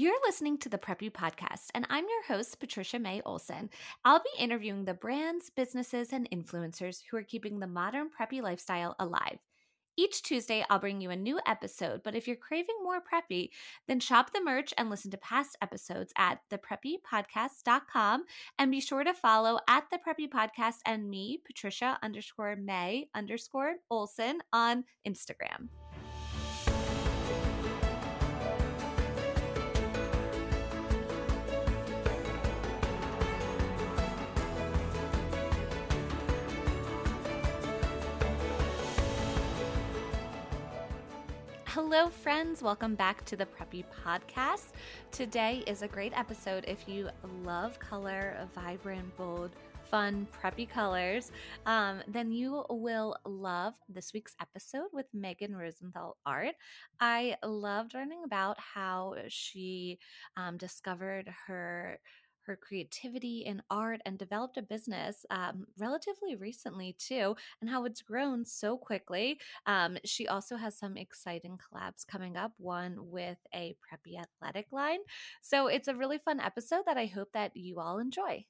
You're listening to the Preppy Podcast, and I'm your host, Patricia May Olson. I'll be interviewing the brands, businesses, and influencers who are keeping the modern preppy lifestyle alive. Each Tuesday, I'll bring you a new episode, but if you're craving more preppy, then shop the merch and listen to past episodes at thepreppypodcast.com. And be sure to follow at the Preppy Podcast and me, Patricia underscore May underscore Olson on Instagram. Hello, friends. Welcome back to the Preppy Podcast. Today is a great episode if you love color, vibrant, bold, fun, preppy colors, um, then you will love this week's episode with Meghan Rosenthal Art. I loved learning about how she um, discovered her her creativity in art and developed a business um, relatively recently too, and how it's grown so quickly. Um, she also has some exciting collabs coming up, one with a preppy athletic line. So it's a really fun episode that I hope that you all enjoy.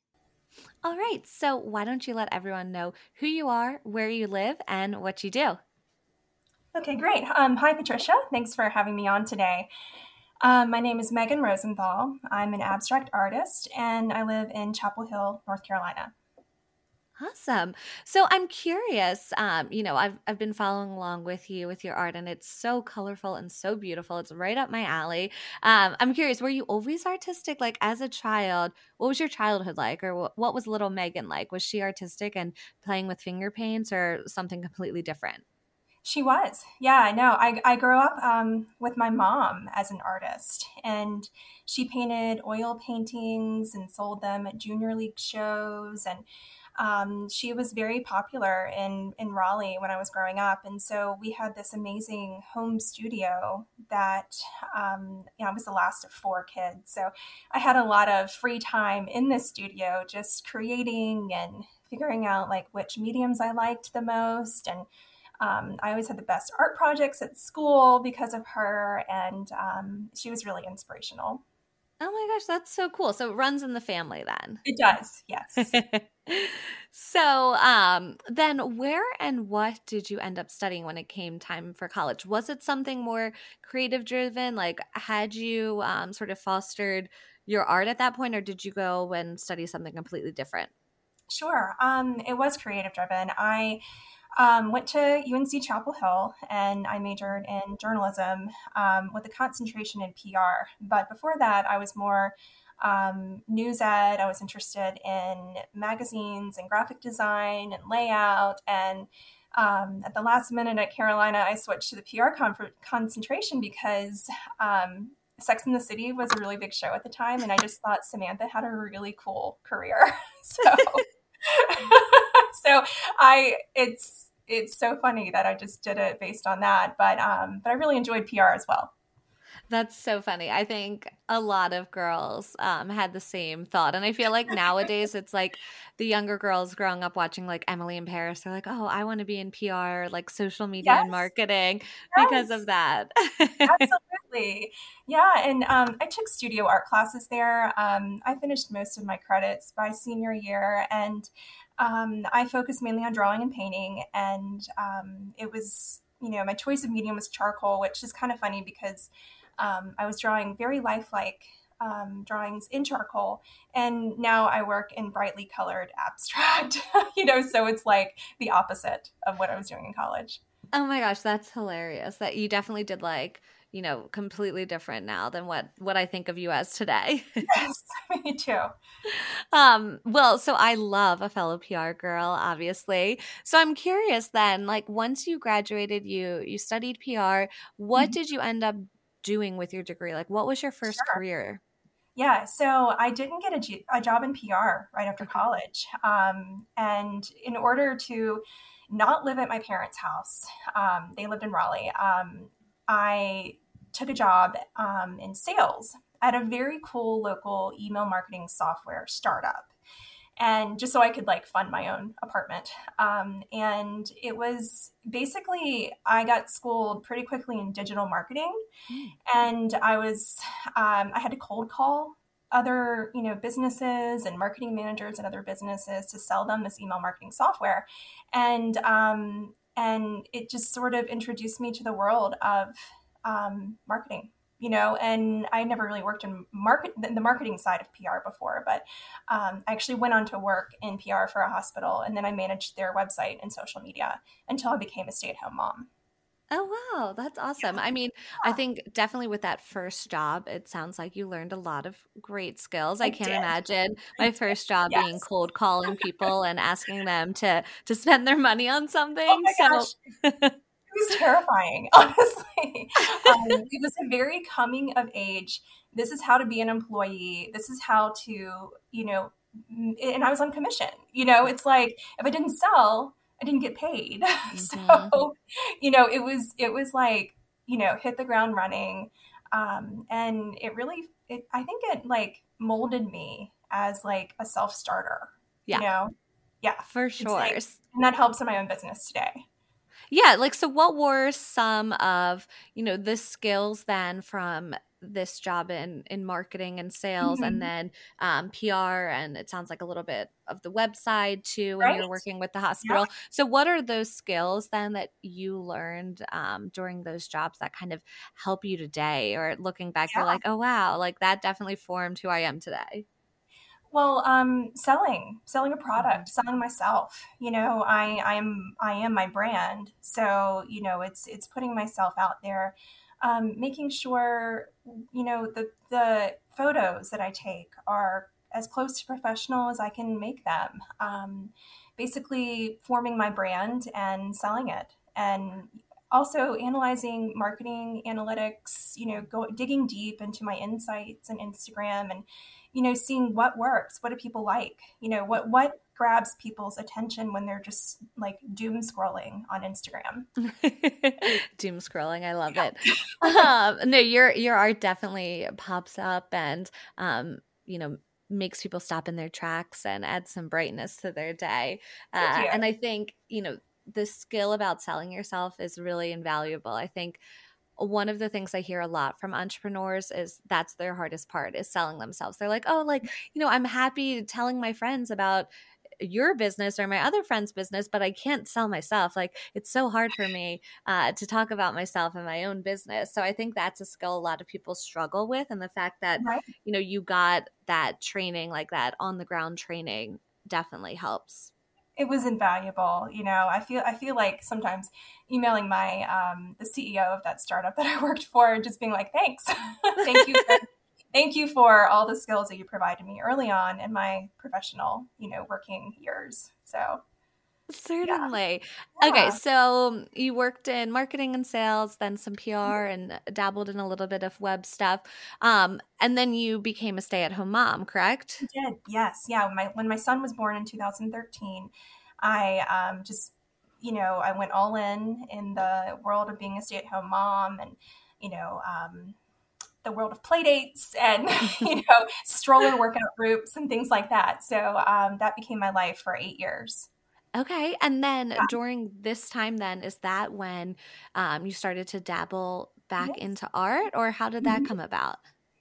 All right, so why don't you let everyone know who you are, where you live, and what you do? Okay, great. Um, hi, Patricia. Thanks for having me on today. Um, my name is Meghan Rosenthal. I'm an abstract artist and I live in Chapel Hill, North Carolina. Awesome. So I'm curious. Um, you know, I've I've been following along with you with your art, and it's so colorful and so beautiful. It's right up my alley. Um, I'm curious. Were you always artistic? Like as a child, what was your childhood like, or what was little Meghan like? Was she artistic and playing with finger paints, or something completely different? She was. Yeah, no, I, I grew up um, with my mom as an artist, and she painted oil paintings and sold them at junior league shows. And um, she was very popular in, in Raleigh when I was growing up. And so we had this amazing home studio that, um, you know, I was the last of four kids. So I had a lot of free time in this studio just creating and figuring out like which mediums I liked the most and um, I always had the best art projects at school because of her, and um, she was really inspirational. Oh my gosh, that's so cool. So it runs in the family then. It does, yes. so um, then where and what did you end up studying when it came time for college? Was it something more creative driven? Like had you um, sort of fostered your art at that point or did you go and study something completely different? Sure. Um, it was creative driven. I um, went to UNC Chapel Hill and I majored in journalism um, with a concentration in PR. But before that, I was more um, news ed. I was interested in magazines and graphic design and layout. And um, at the last minute at Carolina, I switched to the PR con- concentration because um, Sex in the City was a really big show at the time. And I just thought Samantha had a really cool career. so. so I it's it's so funny that I just did it based on that. But um, but I really enjoyed PR as well. That's so funny. I think a lot of girls um, had the same thought. And I feel like nowadays it's like the younger girls growing up watching like Emily in Paris, they're like, oh, I want to be in PR, like social media yes. and marketing yes. because of that. Absolutely. Yeah. And um, I took studio art classes there. Um, I finished most of my credits by senior year. And um, I focused mainly on drawing and painting. And um, it was, you know, my choice of medium was charcoal, which is kind of funny because um, I was drawing very lifelike um, drawings in charcoal, and now I work in brightly colored abstract. you know, so it's like the opposite of what I was doing in college. Oh my gosh, that's hilarious! That you definitely did like you know completely different now than what what I think of you as today. yes, me too. Um, well, so I love a fellow PR girl, obviously. So I'm curious then, like once you graduated, you you studied PR. What mm-hmm. did you end up doing with your degree? Like, what was your first sure. career? Yeah, so I didn't get a, a job in PR right after college. Um, and in order to not live at my parents' house, um, they lived in Raleigh, um, I took a job um, in sales at a very cool local email marketing software startup. and just so I could like fund my own apartment. Um, and it was basically I got schooled pretty quickly in digital marketing, mm. and I was um, I had to cold call other you know businesses and marketing managers and other businesses to sell them this email marketing software, and um, and it just sort of introduced me to the world of um, marketing you know, and I never really worked in market the marketing side of PR before, but um, I actually went on to work in PR for a hospital, and then I managed their website and social media until I became a stay at home mom. Oh wow, that's awesome. I mean. I think definitely with that first job, it sounds like you learned a lot of great skills. I, I can't did. imagine my first job yes. being cold calling people and asking them to to spend their money on oh something. Oh so gosh. it was terrifying, honestly. Um, it was a very coming of age. This is how to be an employee. This is how to, you know, and I was on commission. You know, it's like if I didn't sell, I didn't get paid. Mm-hmm. so, you know, it was it was like, you know, hit the ground running. Um, and it really it I think it like molded me as like a self starter. Yeah. You know? Yeah. For sure. Like, and that helps in my own business today. Yeah, like so what were some of, you know, the skills then from this job in in marketing and sales mm-hmm. and then um, PR and it sounds like a little bit of the website too when right. you're working with the hospital. Yeah. So what are those skills then that you learned um, during those jobs that kind of help you today or looking back yeah. you're like, "Oh wow, like that definitely formed who I am today." Well, um, selling, selling a product, mm-hmm. selling myself. You know, I, I'm, I am my brand. So, you know, it's, it's putting myself out there, um, making sure, you know, the, the photos that I take are as close to professional as I can make them. Um, basically, forming my brand and selling it, and also analyzing marketing analytics. You know, go digging deep into my insights and Instagram and you know seeing what works what do people like you know what what grabs people's attention when they're just like doom scrolling on Instagram. doom scrolling, I love yeah. it. um, no, your your art definitely pops up and um, you know makes people stop in their tracks and add some brightness to their day. Uh, and I think you know the skill about selling yourself is really invaluable. I think one of the things I hear a lot from entrepreneurs is that's their hardest part is selling themselves. They're like, oh, like, you know, I'm happy telling my friends about your business or my other friend's business, but I can't sell myself. Like it's so hard for me uh, to talk about myself and my own business. So I think that's a skill a lot of people struggle with. And the fact that, right. you know, you got that training like that on the ground training definitely helps it was invaluable. You know, I feel I feel like sometimes emailing my um, the CEO of that startup that I worked for, just being like, "Thanks, thank you, for, thank you for all the skills that you provided me early on in my professional, you know, working years." So Certainly. Yeah. Okay, so you worked in marketing and sales, then some PR and dabbled in a little bit of web stuff. Um, and then you became a stay-at-home mom, correct? I did. Yes. Yeah, my when my son was born in 2013, I um, just you know, I went all in in the world of being a stay-at-home mom and you know, um, the world of playdates and you know stroller workout groups and things like that. So um, that became my life for eight years. Okay. And then yeah. during this time, then, is that when um, you started to dabble back yes. into art, or how did that mm-hmm. come about?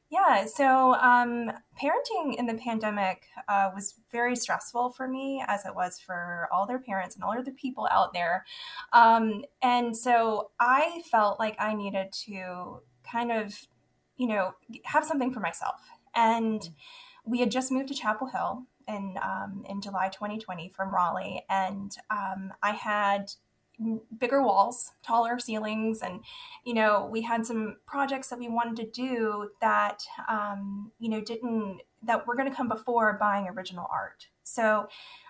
Yeah, so um, parenting in the pandemic uh, was very stressful for me, as it was for all their parents and all of the people out there. Um, and so I felt like I needed to kind of, you know, have something for myself. And we had just moved to Chapel Hill, in um, in July 2020 from Raleigh, and um, I had bigger walls, taller ceilings, and you know we had some projects that we wanted to do that um, you know didn't that were going to come before buying original art. So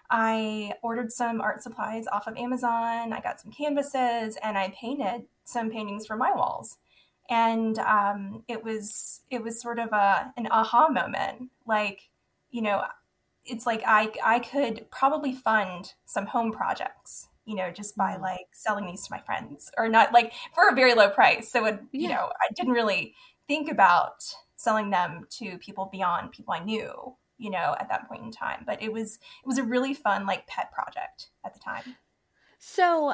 I ordered some art supplies off of Amazon. I got some canvases, and I painted some paintings for my walls. And um, it was it was sort of a an aha moment, like you know it's like I I could probably fund some home projects, you know, just by mm. like selling these to my friends or not like for a very low price. So it, yeah. you know, I didn't really think about selling them to people beyond people I knew. you know, at that point in time. But it was it was a really fun like pet project at the time. So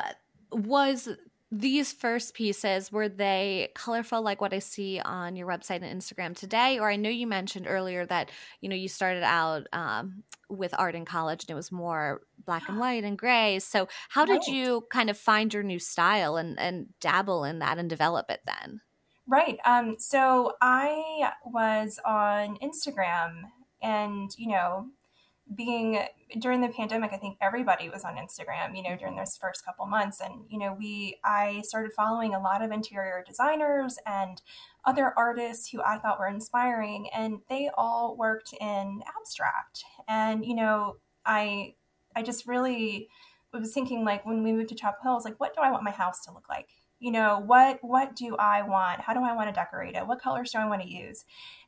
was these first pieces were they colorful like what i see on your website and instagram today? Or i know you mentioned earlier that you know you started out um, with art in college and it was more black and white and gray. So how did you kind of find your new style and and dabble in that and develop it then? Right. Um, so i was on instagram and you know being during the pandemic i think everybody was on instagram you know during those first couple months. And you know we i started following a lot of interior designers and other artists who i thought were inspiring and they all worked in abstract. And you know i i just really was thinking like when we moved to chapel hills like what do i want my house to look like you know what what do i want? How do i want to decorate it? What colors do i want to use?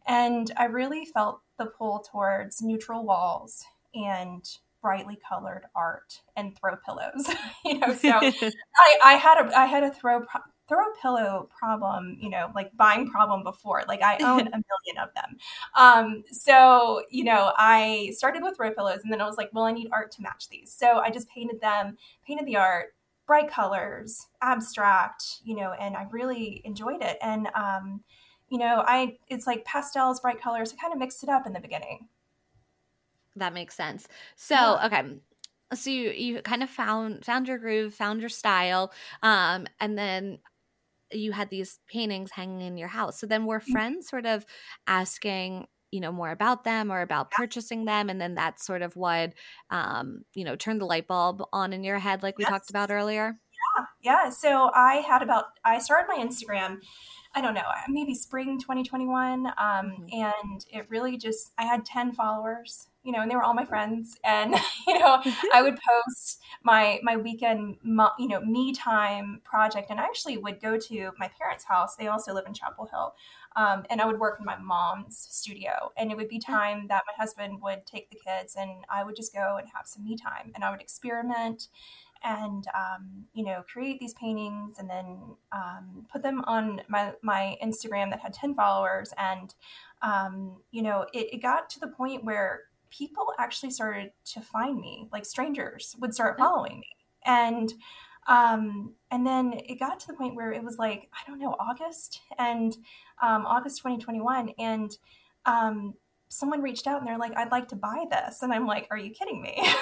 And i really felt the pull towards neutral walls and brightly colored art and throw pillows you know so I, I had a i had a throw throw pillow problem you know like buying problem before like i own a million of them. Um, so you know i started with throw pillows and then i was like well i need art to match these. So i just painted them painted the art bright colors abstract you know and i really enjoyed it and um, you know, I it's like pastels, bright colors. I kind of mixed it up in the beginning. That makes sense. So, yeah. okay. So you you kind of found found your groove, found your style, um, and then you had these paintings hanging in your house. So then were mm-hmm. friends sort of asking, you know, more about them or about purchasing them, and then that's sort of what, um, you know, turned the light bulb on in your head, like we yes. talked about earlier. Yeah, yeah. So I had about I started my Instagram I don't know, maybe spring 2021. Um, mm-hmm. And it really just, I had 10 followers, you know, and they were all my friends. And, you know, I would post my, my weekend, you know, me time project. And I actually would go to my parents' house. They also live in Chapel Hill. Um, and I would work in my mom's studio. And it would be time that my husband would take the kids and I would just go and have some me time. And I would experiment and um, you know create these paintings and then um, put them on my, my instagram that had 10 followers and um, you know it, it, got to the point where people actually started to find me like strangers would start following me. And um, and then it got to the point where it was like i don't know august and um, august 2021 and um, someone reached out and they're like i'd like to buy this. And i'm like are you kidding me?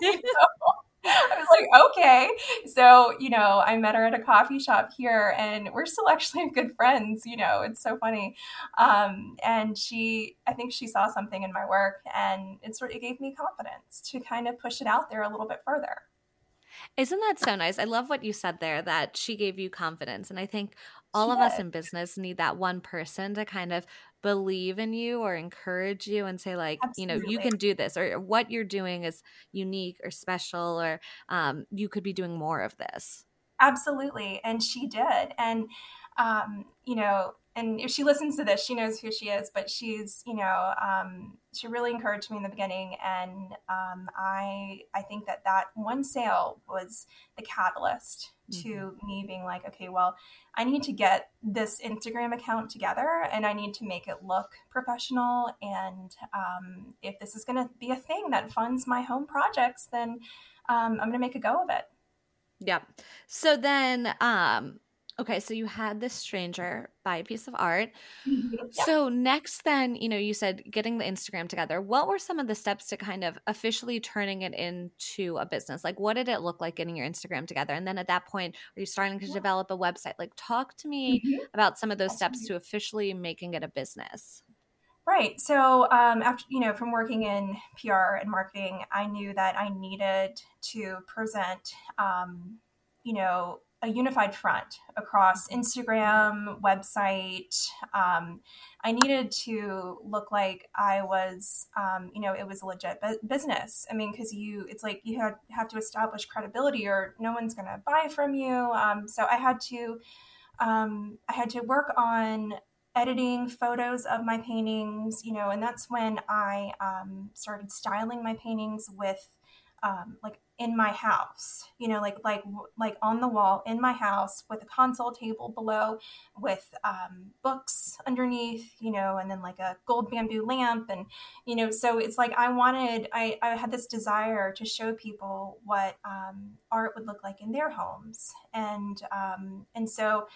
You know? I was like, okay. So, you know, I met her at a coffee shop here and we're still actually good friends. You know, it's so funny. Um, and she, I think she saw something in my work and it sort of it gave me confidence to kind of push it out there a little bit further. Isn't that so nice? I love what you said there that she gave you confidence. And I think all of us in business need that one person to kind of believe in you or encourage you and say like Absolutely. you know you can do this or what you're doing is unique or special or um, you could be doing more of this Absolutely. And she did. And, um, you know, and if she listens to this, she knows who she is, but she's, you know, um, she really encouraged me in the beginning. And um, I, I think that that one sale was the catalyst mm-hmm. to me being like, okay, well, I need to get this Instagram account together and I need to make it look professional. And um, if this is going to be a thing that funds my home projects, then um, I'm going to make a go of it. Yep. So then, um, okay, so you had this stranger buy a piece of art. Mm-hmm. Yeah. So next, then, you know, you said getting the Instagram together. What were some of the steps to kind of officially turning it into a business? Like, what did it look like getting your Instagram together? And then at that point, are you starting to yeah. develop a website? Like, talk to me mm-hmm. about some of those steps to officially making it a business. Right. So um, after you know, from working in PR and marketing, I knew that I needed to present, um, you know, a unified front across Instagram, website. Um, I needed to look like I was, um, you know, it was a legit business. I mean, because you, it's like you had have to establish credibility, or no one's going to buy from you. Um, so I had to, um, I had to work on editing photos of my paintings, you know, and that's when I um, started styling my paintings with um, like in my house you know like like like on the wall in my house with a console table below with um, books underneath you know and then like a gold bamboo lamp and you know so it's like i wanted i, I had this desire to show people what um, art would look like in their homes. And um, and so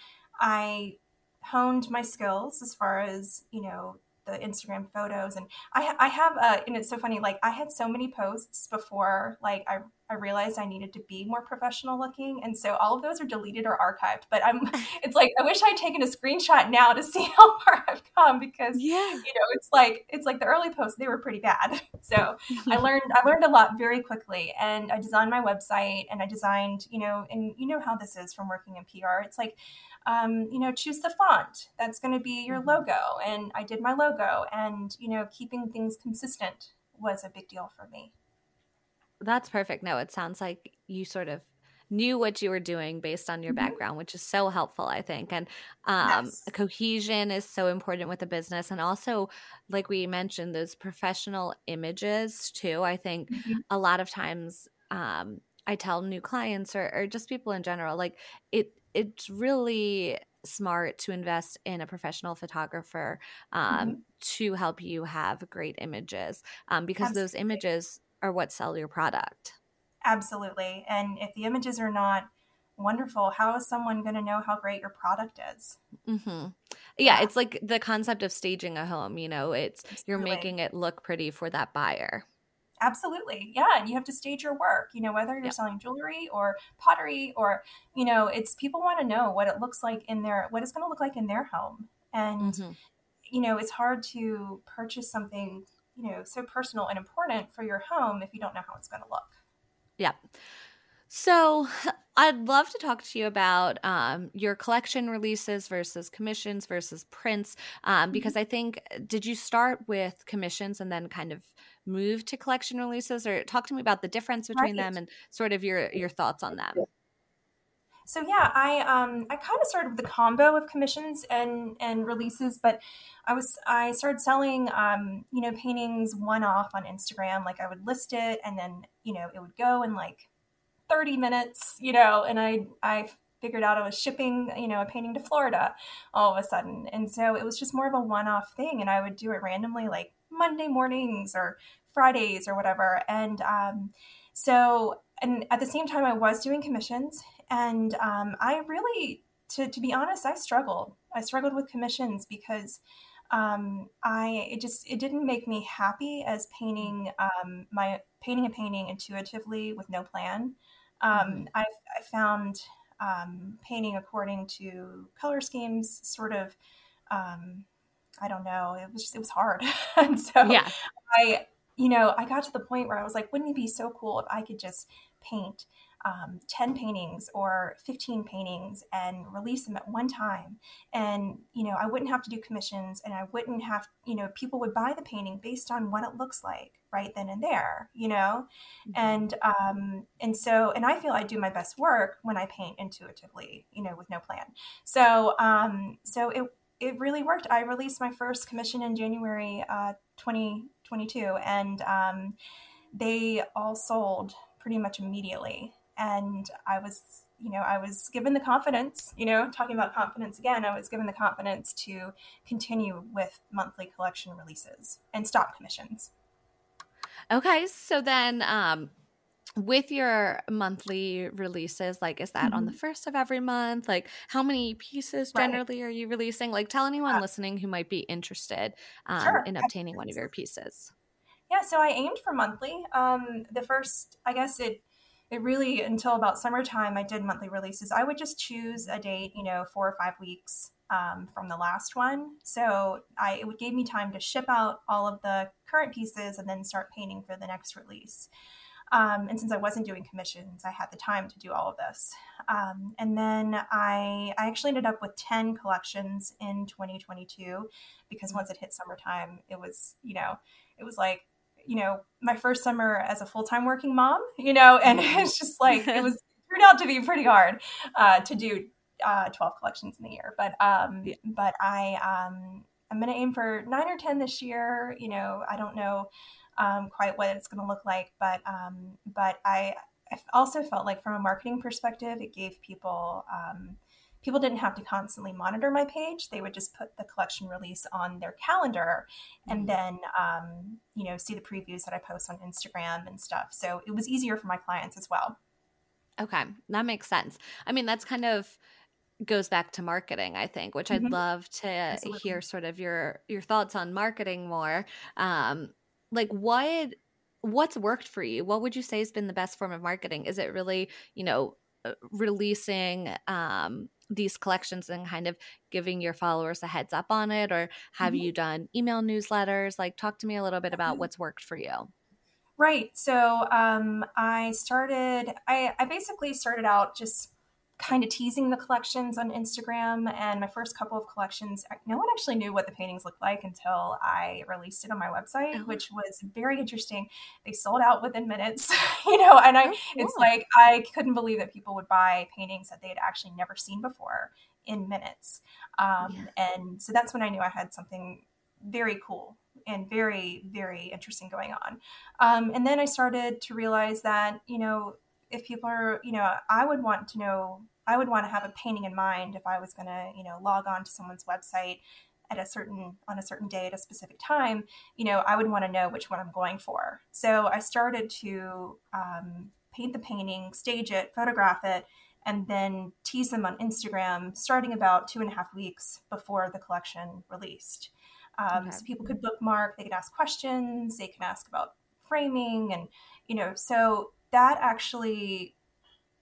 i honed my skills as far as you know the Instagram photos. And I, I have, uh, and it's so funny, like I had so many posts before, like I, I realized I needed to be more professional looking. And so all of those are deleted or archived, but I'm, it's like, I wish I'd taken a screenshot now to see how far I've come because, yeah. you know, it's like, it's like the early posts, they were pretty bad. So I learned, I learned a lot very quickly and I designed my website and I designed, you know, and you know how this is from working in PR. It's like, um, you know, choose the font that's going to be your mm-hmm. logo. And I did my logo, and you know, keeping things consistent was a big deal for me. That's perfect. No, it sounds like you sort of knew what you were doing based on your mm-hmm. background, which is so helpful, I think. And um, yes. cohesion is so important with a business. And also, like we mentioned, those professional images too. I think mm-hmm. a lot of times um, I tell new clients or, or just people in general, like it it's really smart to invest in a professional photographer um, mm-hmm. to help you have great images um, because Absolutely. those images are what sell your product. Absolutely. And if the images are not wonderful, how is someone going to know how great your product is? Mm-hmm. Yeah, yeah, it's like the concept of staging a home. You know, it's Absolutely. you're making it look pretty for that buyer. Absolutely. Yeah. And you have to stage your work, you know, whether you're yeah. selling jewelry or pottery or, you know, it's people want to know what it looks like in their, what it's going to look like in their home. And, mm-hmm. you know, it's hard to purchase something, you know, so personal and important for your home if you don't know how it's going to look. Yeah. So, I'd love to talk to you about um, your collection releases versus commissions versus prints, um, mm-hmm. because I think, did you start with commissions and then kind of move to collection releases or talk to me about the difference between right. them and sort of your your thoughts on them so yeah i um i kind of started with the combo of commissions and and releases but i was i started selling um you know paintings one off on instagram like i would list it and then you know it would go and like 30 minutes you know and i i figured out I was shipping, you know, a painting to Florida all of a sudden. And so it was just more of a one off thing. And I would do it randomly, like Monday mornings or Fridays or whatever. And um, so, and at the same time, I was doing commissions. And um, I really, to, to be honest, I struggled. I struggled with commissions because um, I it just it didn't make me happy as painting um, my painting a painting intuitively with no plan. Um. I, I found um, painting according to color schemes sort of um, I don't know. It was just, it was hard. and so yeah. I, you know, I got to the point where I was like, wouldn't it be so cool if I could just paint um, 10 paintings or 15 paintings and release them at one time. And, you know, I wouldn't have to do commissions and I wouldn't have, you know, people would buy the painting based on what it looks like right then and there, you know? Mm-hmm. And, um, and so, and I feel I do my best work when I paint intuitively, you know, with no plan. So, um, so it, it really worked. I released my first commission in January uh, 2022, and um, they all sold pretty much immediately. And I was, you know, I was given the confidence, you know, talking about confidence again, I was given the confidence to continue with monthly collection releases and stop commissions. Okay, so then um, with your monthly releases like is that mm-hmm. on the mm-hmm. first of every month like how many pieces generally right. are you releasing like tell anyone listening who might be interested um, sure. in obtaining one of your pieces yeah so i aimed for monthly um, the first i guess it it really until about summertime i did monthly releases. I would just choose a date you know four or five weeks um, from the last one. So i it gave me time to ship out all of the current pieces and then start painting for the next release. Um, and since I wasn't doing commissions, I had the time to do all of this. Um, and then I, I actually ended up with 10 collections in 2022 because once it hit summertime, it was, you know, it was like, you know, my first summer as a full time working mom, you know, and it's just like, it was turned out to be pretty hard uh, to do uh, 12 collections in a year. But, um, yeah. but I, um, I'm going to aim for nine or 10 this year. You know, I don't know um, quite what it's going to look like. But um, but I, I also felt like from a marketing perspective, it gave people um, people didn't have to constantly monitor my page. They would just put the collection release on their calendar and mm-hmm. then, um, you know, see the previews that I post on Instagram and stuff. So it was easier for my clients as well. Okay, that makes sense. I mean, that's kind of goes back to marketing i think which mm-hmm. i'd love to Absolutely. hear sort of your your thoughts on marketing more um like what what's worked for you what would you say has been the best form of marketing is it really you know uh, releasing um these collections and kind of giving your followers a heads up on it or have mm-hmm. you done email newsletters like talk to me a little bit about mm-hmm. what's worked for you right so um, i started I, I basically started out just kind of teasing the collections on Instagram. And my first couple of collections, no one actually knew what the paintings looked like until I released it on my website, oh. which was very interesting. They sold out within minutes, you know, and I, oh, it's like, I couldn't believe that people would buy paintings that they had actually never seen before in minutes. Um, yeah. And so that's when I knew I had something very cool and very, very interesting going on. Um, and then I started to realize that, you know, if people are, you know, I would want to know, I would want to have a painting in mind if I was going to, you know, log on to someone's website at a certain on a certain day at a specific time you know i would want to know which one i'm going for so i started to um, paint the painting stage it photograph it and then tease them on instagram starting about two and a half weeks before the collection released um, okay. so people could bookmark they could ask questions they can ask about framing and you know so that actually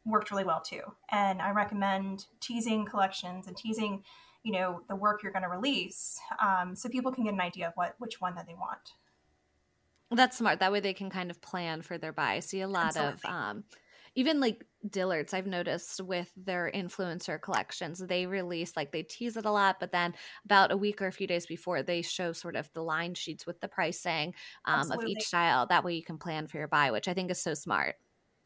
worked really well too. And I recommend teasing collections and teasing, you know, the work you're going to release, um, so people can get an idea of what which one that they want. That's smart. That way they can kind of plan for their buy. I see a lot Absolutely. of um, even like Dillard's, I've noticed with their influencer collections, they release like they tease it a lot, but then about a week or a few days before, they show sort of the line sheets with the pricing um, of each style. That way you can plan for your buy, which I think is so smart.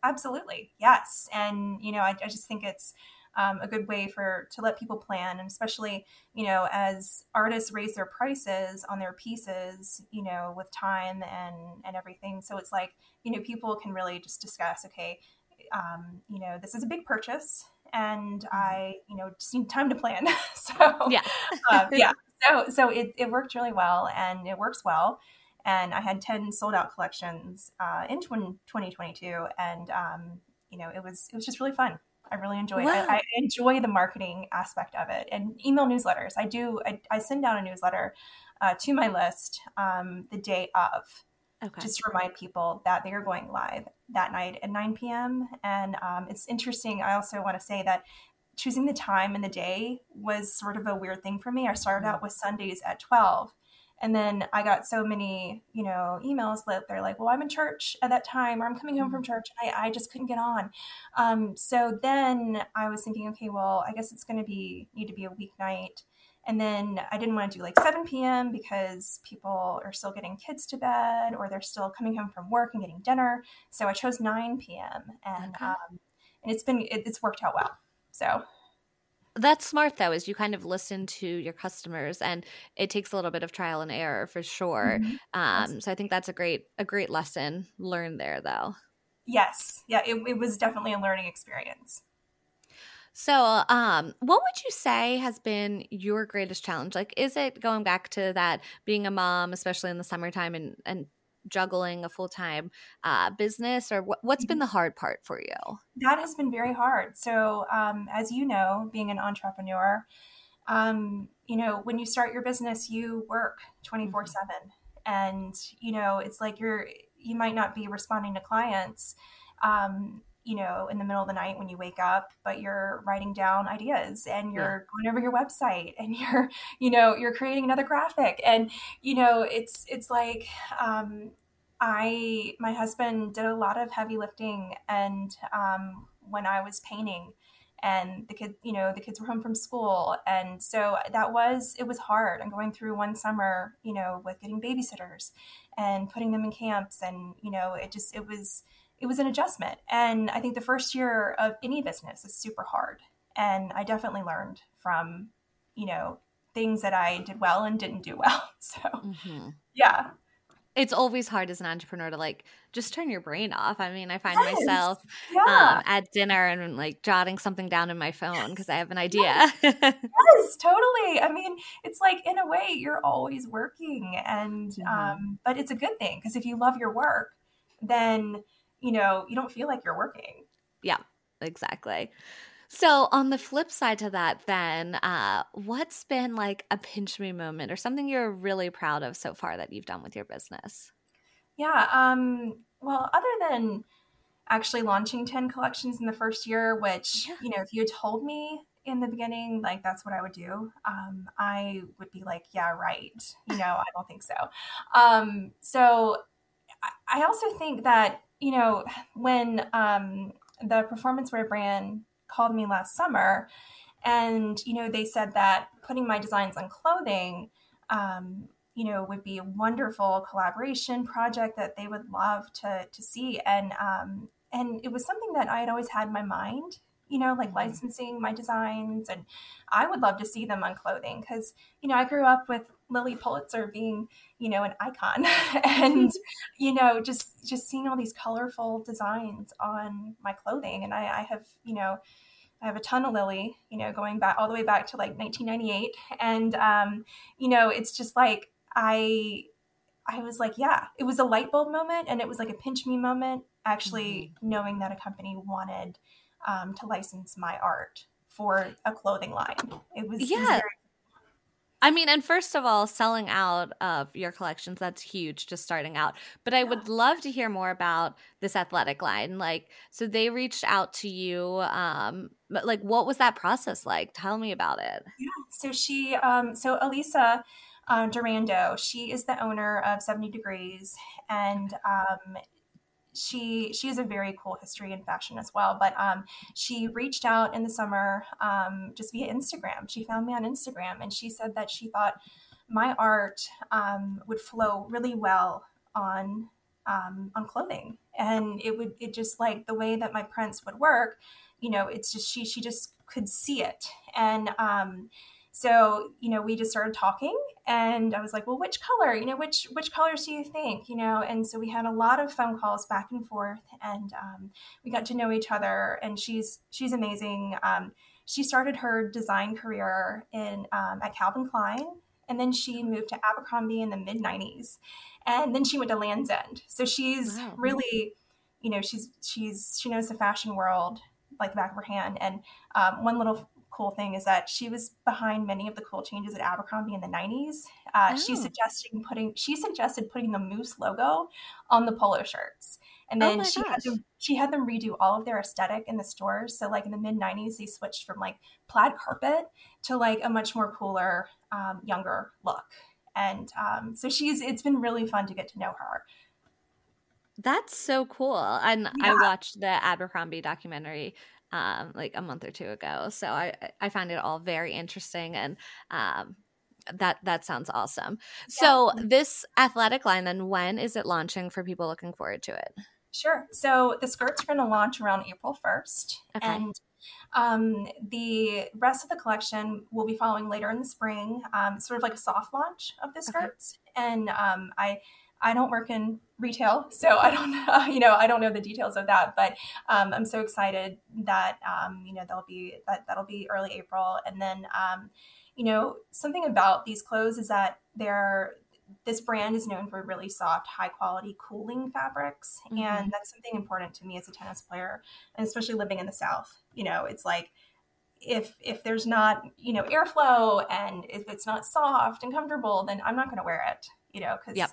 Absolutely, yes, and you know, I, I just think it's um, a good way for to let people plan, and especially you know as artists raise their prices on their pieces, you know, with time and and everything. So it's like you know people can really just discuss, okay, um, you know, this is a big purchase, and mm-hmm. I you know just need time to plan. so yeah, uh, yeah. So so it it worked really well, and it works well and I had 10 sold out collections uh, in 2022 and um, you know it was it was just really fun I really enjoy wow. it I, I, enjoy the marketing aspect of it and email newsletters I do I, I send out a newsletter uh, to my list um, the day of okay. just to remind people that they are going live that night at 9 p.m. And um, it's interesting. I also want to say that choosing the time and the day was sort of a weird thing for me. I started out with Sundays at 12 and then I got so many, you know, emails that they're like, well, I'm in church at that time, or I'm coming home from mm-hmm. church. And I, I just couldn't get on. Um, so then I was thinking, okay, well, I guess it's going to be, need to be a weeknight. And then I didn't want to do like 7 p.m. because people are still getting kids to bed or they're still coming home from work and getting dinner. So I chose 9 p.m. And, okay. um, and it's been, it, it's worked out well. So that's smart though, is you kind of listen to your customers and it takes a little bit of trial and error for sure. Mm-hmm. Um, so I think that's a great a great lesson learned there though. Yes. Yeah, it, it was definitely a learning experience. So, um, what would you say has been your greatest challenge? Like, is it going back to that being a mom, especially in the summertime, and and juggling a full time uh, business, or what, has been mm-hmm. the hard part for you? That has been very hard. So, um, as you know, being an entrepreneur, um, you know, when you start your business, you work 24 mm-hmm. 7. And, you know, it's like you're, you might not be responding to clients. Um, you know, in the middle of the night when you wake up, but you're writing down ideas and you're yeah. going over your website and you're, you know, you're creating another graphic. And, you know, it's, it's like, um, I, my husband did a lot of heavy lifting and, um, when I was painting and the kid, you know, the kids were home from school. And so that was, it was hard. And going through one summer, you know, with getting babysitters and putting them in camps and, you know, it just, it was, it was an adjustment. And I think the first year of any business is super hard. And I definitely learned from, you know, things that I did well and didn't do well. So, mm-hmm. yeah. it's always hard as an entrepreneur to like just turn your brain off. I mean, I find yes. myself yeah. um, at dinner and like jotting something down in my phone because I have an idea. Yes. yes. totally. I mean, it's like in a way you're always working, and mm-hmm. um, but it's a good thing because if you love your work, then you know you don't feel like you're working. Yeah, exactly. So, on the flip side to that, then, uh, what's been like a pinch me moment or something you're really proud of so far that you've done with your business? Yeah. Um, well, other than actually launching 10 collections in the first year, which, yeah. you know, if you had told me in the beginning, like that's what I would do, um, I would be like, yeah, right. You know, I don't think so. Um, so, I also think that, you know, when um, the performance wear brand called me last summer and you know they said that putting my designs on clothing um, you know would be a wonderful collaboration project that they would love to to see and um, and it was something that i had always had in my mind you know like mm-hmm. licensing my designs and i would love to see them on clothing because you know i grew up with lilly pulitzer being you know an icon and you know just just seeing all these colorful designs on my clothing and i, I have you know I have a ton of Lilly, you know, going back all the way back to like 1998. And, um, you know, it's just like, I, I was like, yeah, it was a light bulb moment and it was like a pinch me moment, actually mm-hmm. knowing that a company wanted um, to license my art for a clothing line. It was, yeah. It was very I mean, and first of all, selling out of your collections, that's huge just starting out. But I would love to hear more about this athletic line. Like, so they reached out to you. Um, but like, what was that process like? Tell me about it. Yeah. So she, um, so Elisa uh, Durando, she is the owner of 70 Degrees. And um, she she has a very cool history in fashion as well. But um, she reached out in the summer um, just via Instagram. She found me on Instagram, and she said that she thought my art um, would flow really well on um, on clothing, and it would it just like the way that my prints would work. You know, it's just she she just could see it, and um, so you know we just started talking and i was like well which color? You know which which colors do you think? You know and so we had a lot of phone calls back and forth and um, we got to know each other and she's she's amazing. Um, she started her design career in um, at calvin klein and then she moved to abercrombie in the mid 90s and then she went to lands end. So she's wow. really you know she's she's she knows the fashion world like the back of her hand and um, one little cool thing is that she was behind many of the cool changes at Abercrombie in the 90s. Uh, oh. She suggested putting she suggested putting the moose logo on the polo shirts. And oh then oh she had them she had them redo all of their aesthetic in the stores. So like in the mid 90s, they switched from like plaid carpet to like a much more cooler, um, younger look. And um, so she's it's been really fun to get to know her. That's so cool. And yeah. I watched the Abercrombie documentary um, like a month or two ago. So I I find it all very interesting and um, that that sounds awesome. Yeah. So this athletic line then when is it launching for people looking forward to it? Sure. So the skirts are going to launch around April 1st okay. and um, the rest of the collection will be following later in the spring, um, sort of like a soft launch of the skirts. Okay. And um, I I don't work in retail, so I don't, uh, you know, I don't know the details of that. But um, I'm so excited that um, you know there'll be that that'll be early April, and then um, you know something about these clothes is that they're this brand is known for really soft, high quality cooling fabrics, mm-hmm. and that's something important to me as a tennis player, and especially living in the South. You know, it's like if if there's not you know airflow and if it's not soft and comfortable, then I'm not going to wear it. You know, because yep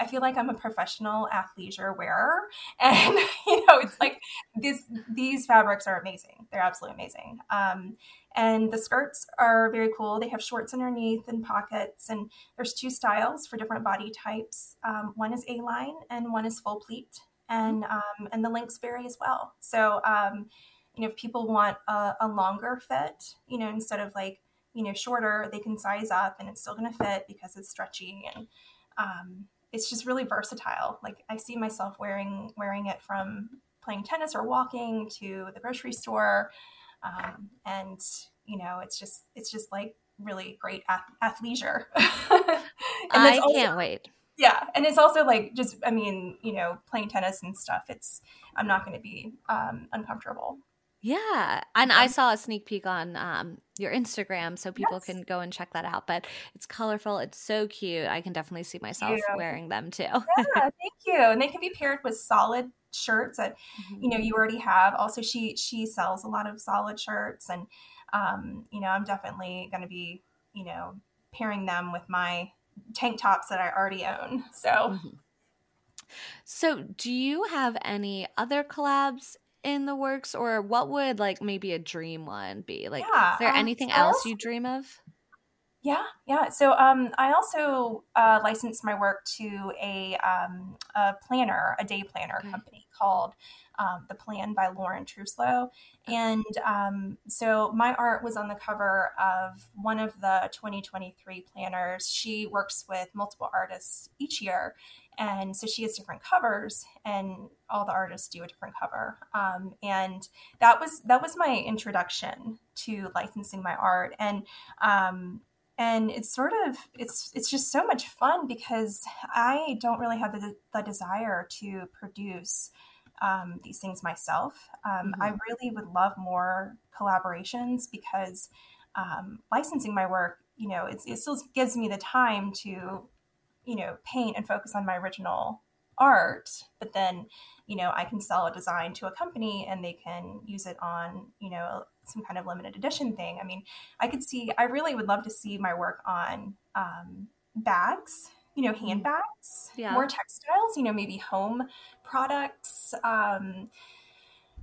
I feel like I'm a professional athleisure wearer, and you know, it's like these these fabrics are amazing. They're absolutely amazing. Um, and the skirts are very cool. They have shorts underneath and pockets, and there's two styles for different body types. Um, one is A line, and one is full pleat, and um, and the lengths vary as well. So, um, you know, if people want a, a longer fit, you know, instead of like you know shorter, they can size up, and it's still going to fit because it's stretchy and um, it's just really versatile. Like I see myself wearing wearing it from playing tennis or walking to the grocery store, um, and you know, it's just it's just like really great ath- athleisure. I can't wait. yeah, and it's also like just I mean, you know, playing tennis and stuff. It's I'm not going to be um, uncomfortable. Yeah. And I saw a sneak peek on um, your Instagram, so people Yes. can go and check that out. But it's colorful. It's so cute. I can definitely see myself wearing them too. Yeah, thank you. And they can be paired with solid shirts that Mm-hmm. you know you already have. Also, she she sells a lot of solid shirts, and um, you know I'm definitely going to be you know pairing them with my tank tops that I already own. So Mhm. So, do you have any other collabs in the works, or what would like maybe a dream one be? Like, yeah, is there um, anything I else you dream of? Yeah, yeah. So um, I also uh, licensed my work to a, um, a planner, a day planner Okay. company called um, The Plan by Lauren Truslow. And um, so my art was on the cover of one of the 2023 planners. She works with multiple artists each year. And so she has different covers, and all the artists do a different cover. Um, and that was that was my introduction to licensing my art. And um, and it's sort of it's it's just so much fun because I don't really have the, the desire to produce um, these things myself. Um, I really would love more collaborations because um, licensing my work, you know, it's, it still gives me the time to, you know, paint and focus on my original art, but then, you know, I can sell a design to a company and they can use it on, you know, some kind of limited edition thing. I mean, I could see, I really would love to see my work on um, bags, you know, handbags, Yeah. more textiles, you know, maybe home products, um,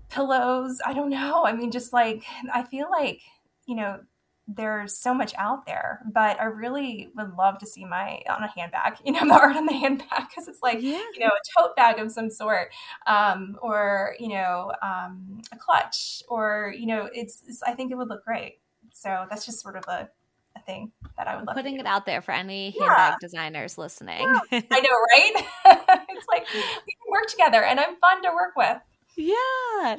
pillows. I don't know. I mean, just like, I feel like, you know, there's so much out there, but I really would love to see my on a handbag, you know, the art on the handbag because it's like, Yeah. you know, a tote bag of some sort, um, or you know, um, a clutch, or you know, it's, it's. I think it would look great. So that's just sort of a, a thing that I would love. Putting it out there for any Yeah. handbag designers listening. I know, right? it's like we can work together, and I'm fun to work with. Yeah.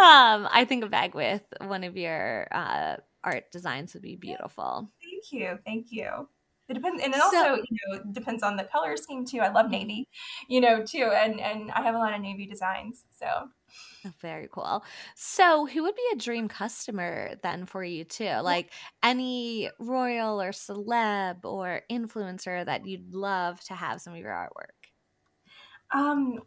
Um, I think a bag with one of your uh, art designs would be beautiful. Thank you, thank you. It depends, and it So- also you know depends on the color scheme too. I love navy, you know, too, and and I have a lot of navy designs. So Very cool. So, who would be a dream customer then for you too? Like any royal or celeb or influencer that you'd love to have some of your artwork? Um,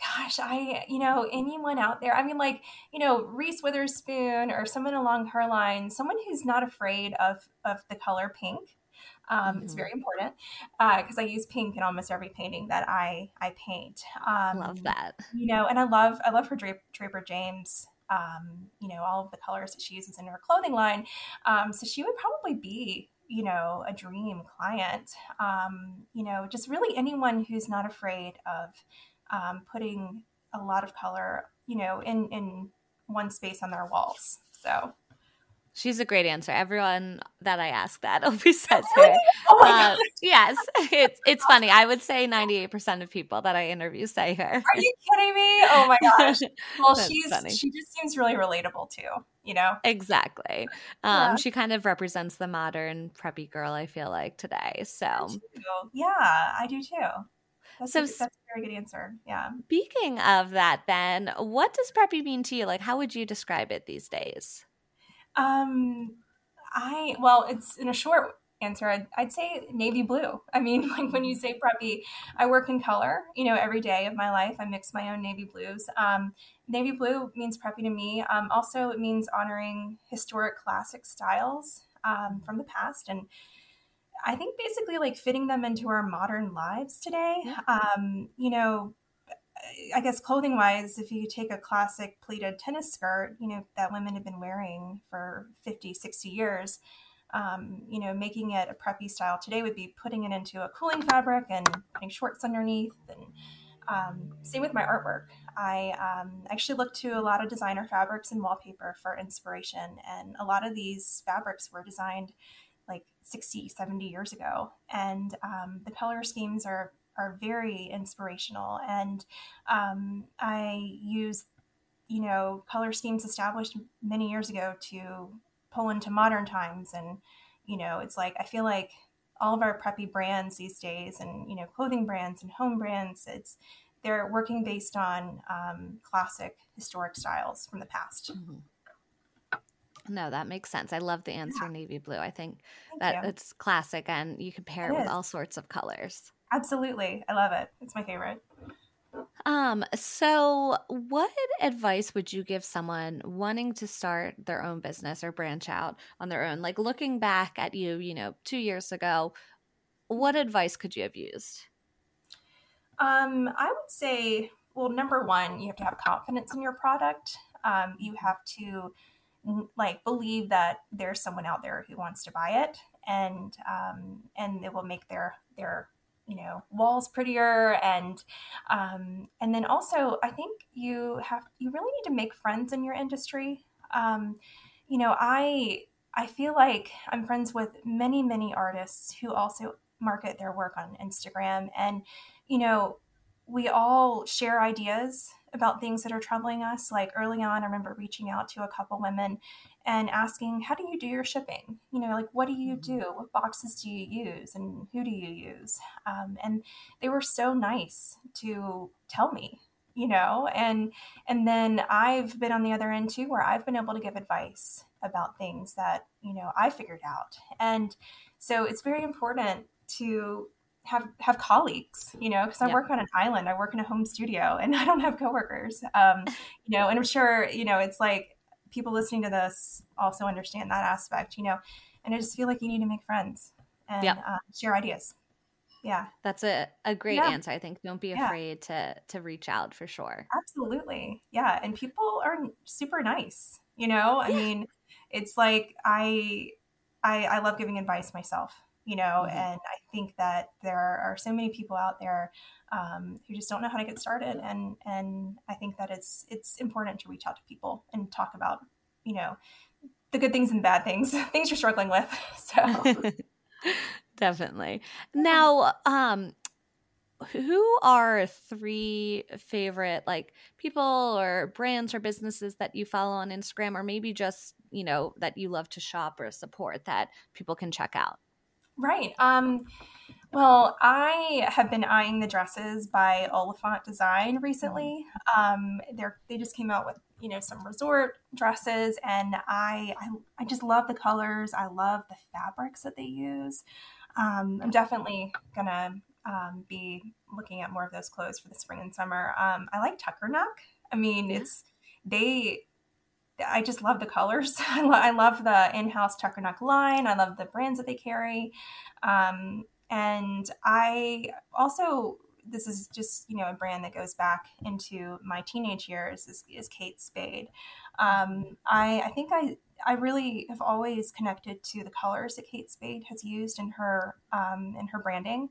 gosh, I, you know, anyone out there, I mean, like, you know, Reese Witherspoon or someone along her line, someone who's not afraid of, of the color pink. Um, It's Mhm. very important because I use pink in almost every painting that I I paint. Um, Love that. You know, and I love I love her Draper, Draper James. Um, you know, all of the colors that she uses in her clothing line. Um, so she would probably be, you know, a dream client. Um, you know, just really anyone who's not afraid of um, putting a lot of color, you know, in in one space on their walls. So, She's a great answer. Everyone that I ask that always says her. oh my Uh, yes, it's it's funny. I would say ninety eight percent of people that I interview say her. are you kidding me? Oh my gosh. Well, she's funny. she just seems really relatable too. You know. Exactly. Um, Yeah. She kind of represents the modern preppy girl, I feel like, today. So, too. Yeah, I do too. That's, So a, that's a very good answer. Yeah. speaking of that, then, what does preppy mean to you? Like, how would you describe it these days? Um, I well, it's in a short answer. I'd, I'd say navy blue. I mean, like when you say preppy, I work in color. You know, every day of my life, I mix my own navy blues. Um, navy blue means preppy to me. Um, also, it means honoring historic classic styles um, from the past and. I think basically like fitting them into our modern lives today. Um, you know, I guess clothing wise, if you take a classic pleated tennis skirt, you know, that women have been wearing for 50, 60 years, um, you know, making it a preppy style today would be putting it into a cooling fabric and putting shorts underneath. And um, same with my artwork. I um, actually look to a lot of designer fabrics and wallpaper for inspiration. And a lot of these fabrics were designed like 60, 70 years ago. And um, the color schemes are are very inspirational. And um, I use, you know, color schemes established many years ago to pull into modern times. And, you know, it's like, I feel like all of our preppy brands these days, and you know, clothing brands and home brands, it's they're working based on um, classic historic styles from the past. Mm-hmm. No, that makes sense. I love the answer yeah. navy blue. I think Thank that you. it's classic and you can pair it, it with all sorts of colors. Absolutely. I love it. It's my favorite. Um, so what advice would you give someone wanting to start their own business or branch out on their own? Like looking back at you, you know, 2 years ago, what advice could you have used? Um, I would say, well, number one, you have to have confidence in your product. Um, you have to like believe that there's someone out there who wants to buy it, and um, and it will make their their you know walls prettier and um, and then also I think you have you really need to make friends in your industry. Um, you know, I I feel like I'm friends with many many artists who also market their work on Instagram and you know we all share ideas about things that are troubling us. Like early on, I remember reaching out to a couple women and asking, How do you do your shipping? You know, like, what do you mm-hmm. do? What boxes do you use? And who do you use? Um, and they were so nice to tell me you know and and then i've been on the other end too where i've been able to give advice about things that you know i figured out and so it's very important to have have colleagues, you know, because I work on an island, I work in a home studio, and I don't have coworkers, um, you know, and I'm sure you know it's like people listening to this also understand that aspect, you know, and I just feel like you need to make friends and yep. uh, share ideas. Yeah, that's a, a great yeah. answer. I think don't be afraid yeah. to to reach out for sure. Absolutely, yeah, and people are super nice. You know, I mean, it's like I I I love giving advice myself you know mm-hmm. and i think that there are so many people out there um, who just don't know how to get started and and i think that it's it's important to reach out to people and talk about you know the good things and bad things things you're struggling with so definitely now um who are three favorite like people or brands or businesses that you follow on Instagram or maybe just, you know, that you love to shop or support that people can check out? Right. Um, well, I have been eyeing the dresses by Oliphant Design recently. Um, they're they just came out with you know some resort dresses, and I I, I just love the colors. I love the fabrics that they use. Um, I'm definitely gonna um, be looking at more of those clothes for the spring and summer. Um, I like Tuckernuck. I mean, yeah. it's they I just love the colors. I, lo- I love the in-house Tuckernuck line. I love the brands that they carry, um, and I also this is just you know a brand that goes back into my teenage years is, is Kate Spade. Um, I I think I I really have always connected to the colors that Kate Spade has used in her um, in her branding.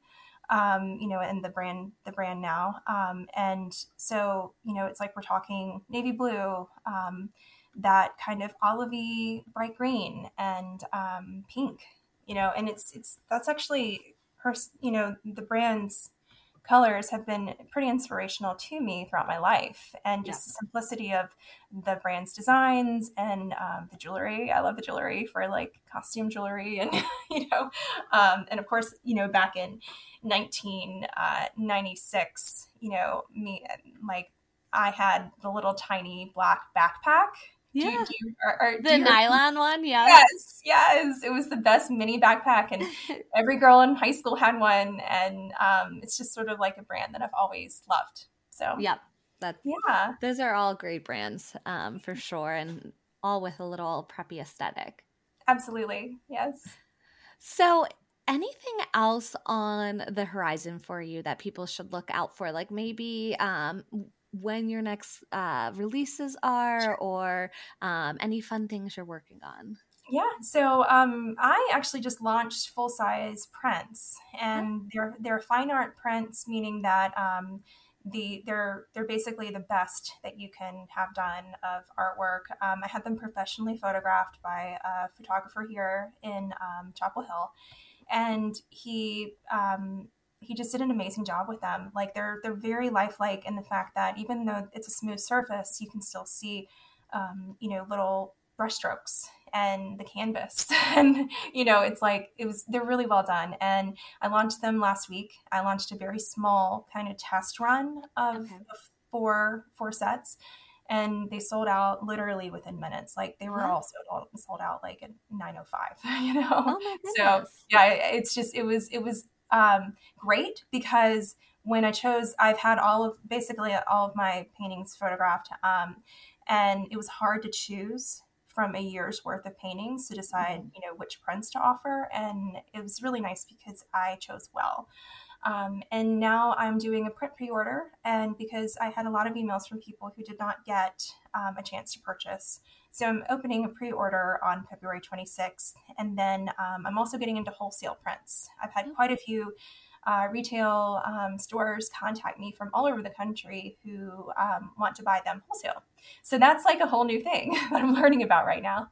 Um, you know, and the brand, the brand now. Um, and so, you know, it's like we're talking navy blue, um, that kind of olivey bright green and um, pink you know and it's it's that's actually her you know the brand's colors have been pretty inspirational to me throughout my life and just yeah. the simplicity of the brand's designs and um, the jewelry i love the jewelry for like costume jewelry and you know um, and of course you know back in 1996 uh, you know me like i had the little tiny black backpack yeah. Do, do, are, are, the nylon one, yeah. Yes, yes. It was the best mini backpack, and every girl in high school had one. And um, it's just sort of like a brand that I've always loved. So, yep. that's yeah. Those are all great brands um, for sure, and all with a little preppy aesthetic. Absolutely. Yes. So, anything else on the horizon for you that people should look out for? Like maybe um, when your next uh, releases are or um, any fun things you're working on. Yeah, so um, I actually just launched full size prints, and mm-hmm. they're they're fine art prints, meaning that um, the they're they're basically the best that you can have done of artwork. Um, I had them professionally photographed by a photographer here in um, Chapel Hill, and he um, he just did an amazing job with them. Like they're they're very lifelike in the fact that even though it's a smooth surface, you can still see, um, you know, little brushstrokes and the canvas. And you know it's like it was they're really well done. And i launched them last week. I launched a very small kind of test run of, okay. four four sets. And they sold out literally within minutes. Like they were all sold, sold out like at 905 you know? Oh so yeah it's just it was it was um, great because when i chose i've had all of basically all of my paintings photographed um, and it was hard to choose from a year's worth of paintings to decide, mm-hmm. you know, which prints to offer. And it was really nice because I chose well. Um, and now I'm doing a print pre order. And because I had a lot of emails from people who did not get um, a chance to purchase. So I'm opening a pre order on February 26th. And then um, I'm also getting into wholesale prints. I've had quite a few uh, retail um, stores contact me from all over the country who um, want to buy them wholesale. So that's like a whole new thing that I'm learning about right now.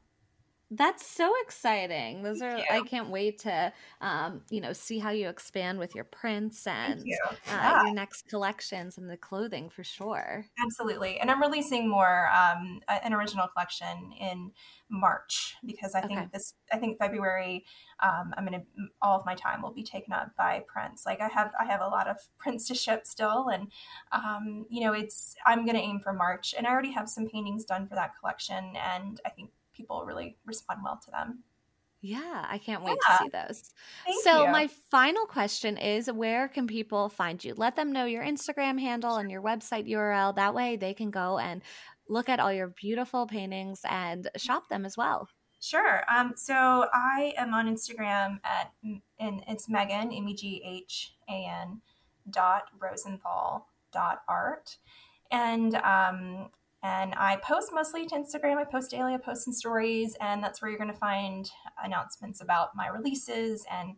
That's so exciting. Those Thank are you. I can't wait to um, you know, see how you expand with your prints and you. Uh, yeah. your next collections and the clothing for sure. Absolutely. And I'm releasing more um, an original collection in March because I think okay. this I think February um, I'm gonna all of my time will be taken up by prints. Like I have I have a lot of prints to ship still, and um, you know it's I'm gonna aim for March, and I already have some paintings done for that collection, and I think people really respond well to them. Yeah, I can't wait yeah. to see those. Thank so, you. my final question is where can people find you? Let them know your Instagram handle and your website URL. That way they can go and look at all your beautiful paintings and shop them as well. Sure. Um, so I am on Instagram at, and it's Meghan M E G H A N dot Rosenthal dot art. And um, and I post mostly to Instagram. I post daily, I post in stories, and that's where you're going to find announcements about my releases and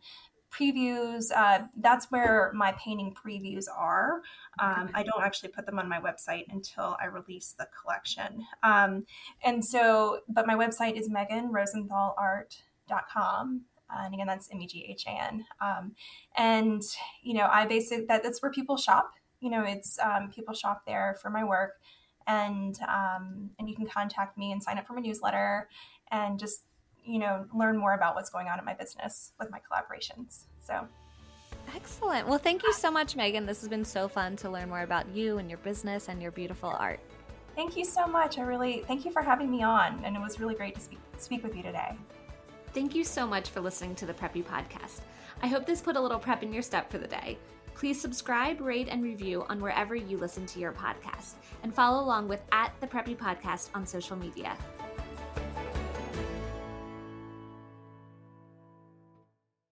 previews. Uh, that's where my painting previews are. Um, I don't actually put them on my website until I release the collection. Um, and so, but my website is meghanrosenthalart.com. And again, that's M E G H A N. Um, and, you know, I basically, that, that's where people shop. You know, it's um, people shop there for my work and um, and you can contact me and sign up for my newsletter and just you know learn more about what's going on in my business with my collaborations. So. Excellent. Well thank you so much Meghan. This has been so fun to learn more about you and your business and your beautiful art. Thank you so much. I really thank you for having me on and it was really great to speak, speak with you today. Thank you so much for listening to the preppy podcast. I hope this put a little prep in your step for the day Please subscribe, rate, and review on wherever you listen to your podcast, and follow along with at the Preppy Podcast on social media.